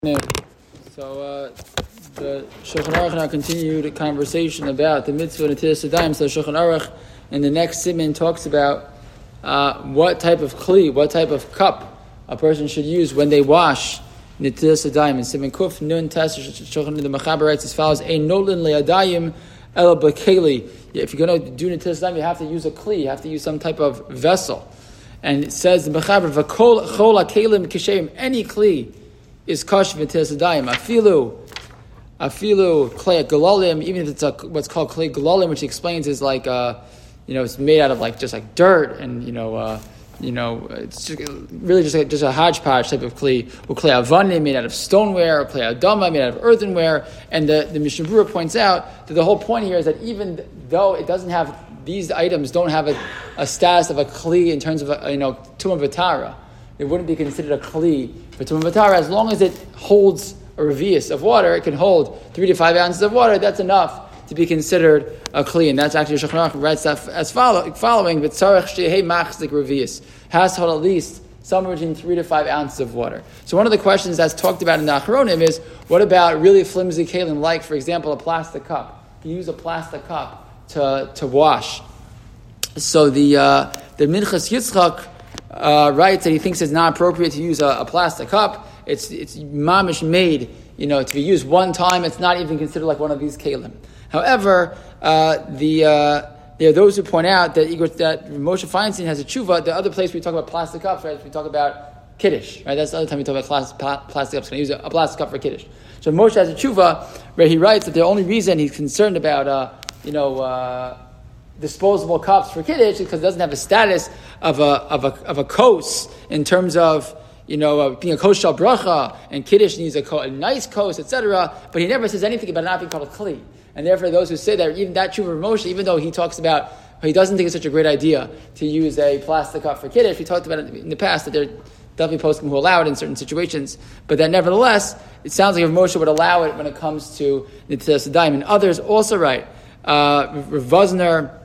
So uh, the Shulchan Aruch now continued a conversation about the mitzvah of Netilas Yadayim. So Shulchan Aruch in the next siman talks about uh, what type of kli, what type of cup a person should use when they wash Netilas Yadayim. And siman kuf nun tes Shulchan the Mechaber writes as follows: Ein nolin le'adayim el b'keli. If you're going to do Netilas Yadayim, you have to use a kli. You have to use some type of vessel. And it says the Mechaber v'kol chol kelim kishem any kli is kash v'tesadayim. Afilu, afilu klei galalim, even if it's a, what's called klei galalim, which explains is like, uh, you know, it's made out of like just like dirt and you know, uh, you know, it's just, really just like, just a hodgepodge type of clay. Or klei avanim made out of stoneware, or klei adama made out of earthenware. And the the Mishnah Berurah points out that the whole point here is that even though it doesn't have these items don't have a, a status of a kli in terms of a, you know tumah v'tara it wouldn't be considered a kli for tumavatara as long as it holds a revius of water. It can hold three to five ounces of water. That's enough to be considered a kli, and that's actually Shulchan Aruch writes that as follow, following: "V'tzarech shehei machzik revius has to hold at least." Somewhere between three to five ounces of water. So one of the questions that's talked about in the Achronim is, what about really flimsy kalim, like, for example, a plastic cup? You use a plastic cup to, to wash. So the, uh, the Minchas Yitzchak uh, writes that he thinks it's not appropriate to use a, a, plastic cup. It's, it's mamish made, you know, to be used one time. It's not even considered like one of these kalim. However, uh, the, uh, there are those who point out that, Igor, that Moshe Feinstein has a tshuva. The other place we talk about plastic cups, right, we talk about kiddush, right? That's the other time we talk about plastic, plastic cups. Can I use a, a, plastic cup for kiddush? So Moshe has a tshuva where he writes that the only reason he's concerned about, uh, you know, uh, disposable cups for kiddush because it doesn't have a status of a of a of a kos in terms of you know uh, being a kos shel bracha and kiddush needs a, a nice kos etc. But he never says anything about not being called a kli. And therefore, those who say that even that tshuva Moshe, even though he talks about he doesn't think it's such a great idea to use a plastic cup for kiddush. We talked about it in the past that there are definitely poskim who allow it in certain situations, but that nevertheless, it sounds like if Moshe would allow it when it comes to Nitilas Yadayim. And others also write. Uh, Rav Vosner,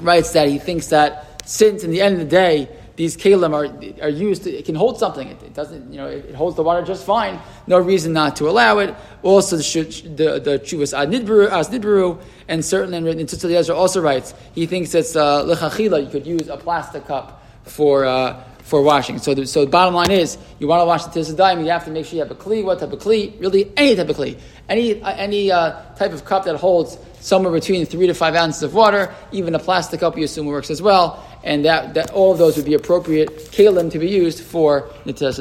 writes that he thinks that since in the end of the day these kalim are, are used to, it can hold something. It, it doesn't, you know, it, it, holds the water just fine. No reason not to allow it. Also, the the, the chuvas Az Nidberu, and certainly in Tzitz Eliezer also writes he thinks it's uh, lechachila. You could use a plastic cup for. Uh, for washing. So the, so the bottom line is, you want to wash the tisadayim, you have to make sure you have a kli. What type of kli? Really, any type of kli. Any, uh, any uh, type of cup that holds somewhere between three to five ounces of water, even a plastic cup you assume works as well, and that, that all of those would be appropriate kalim to be used for the nitilas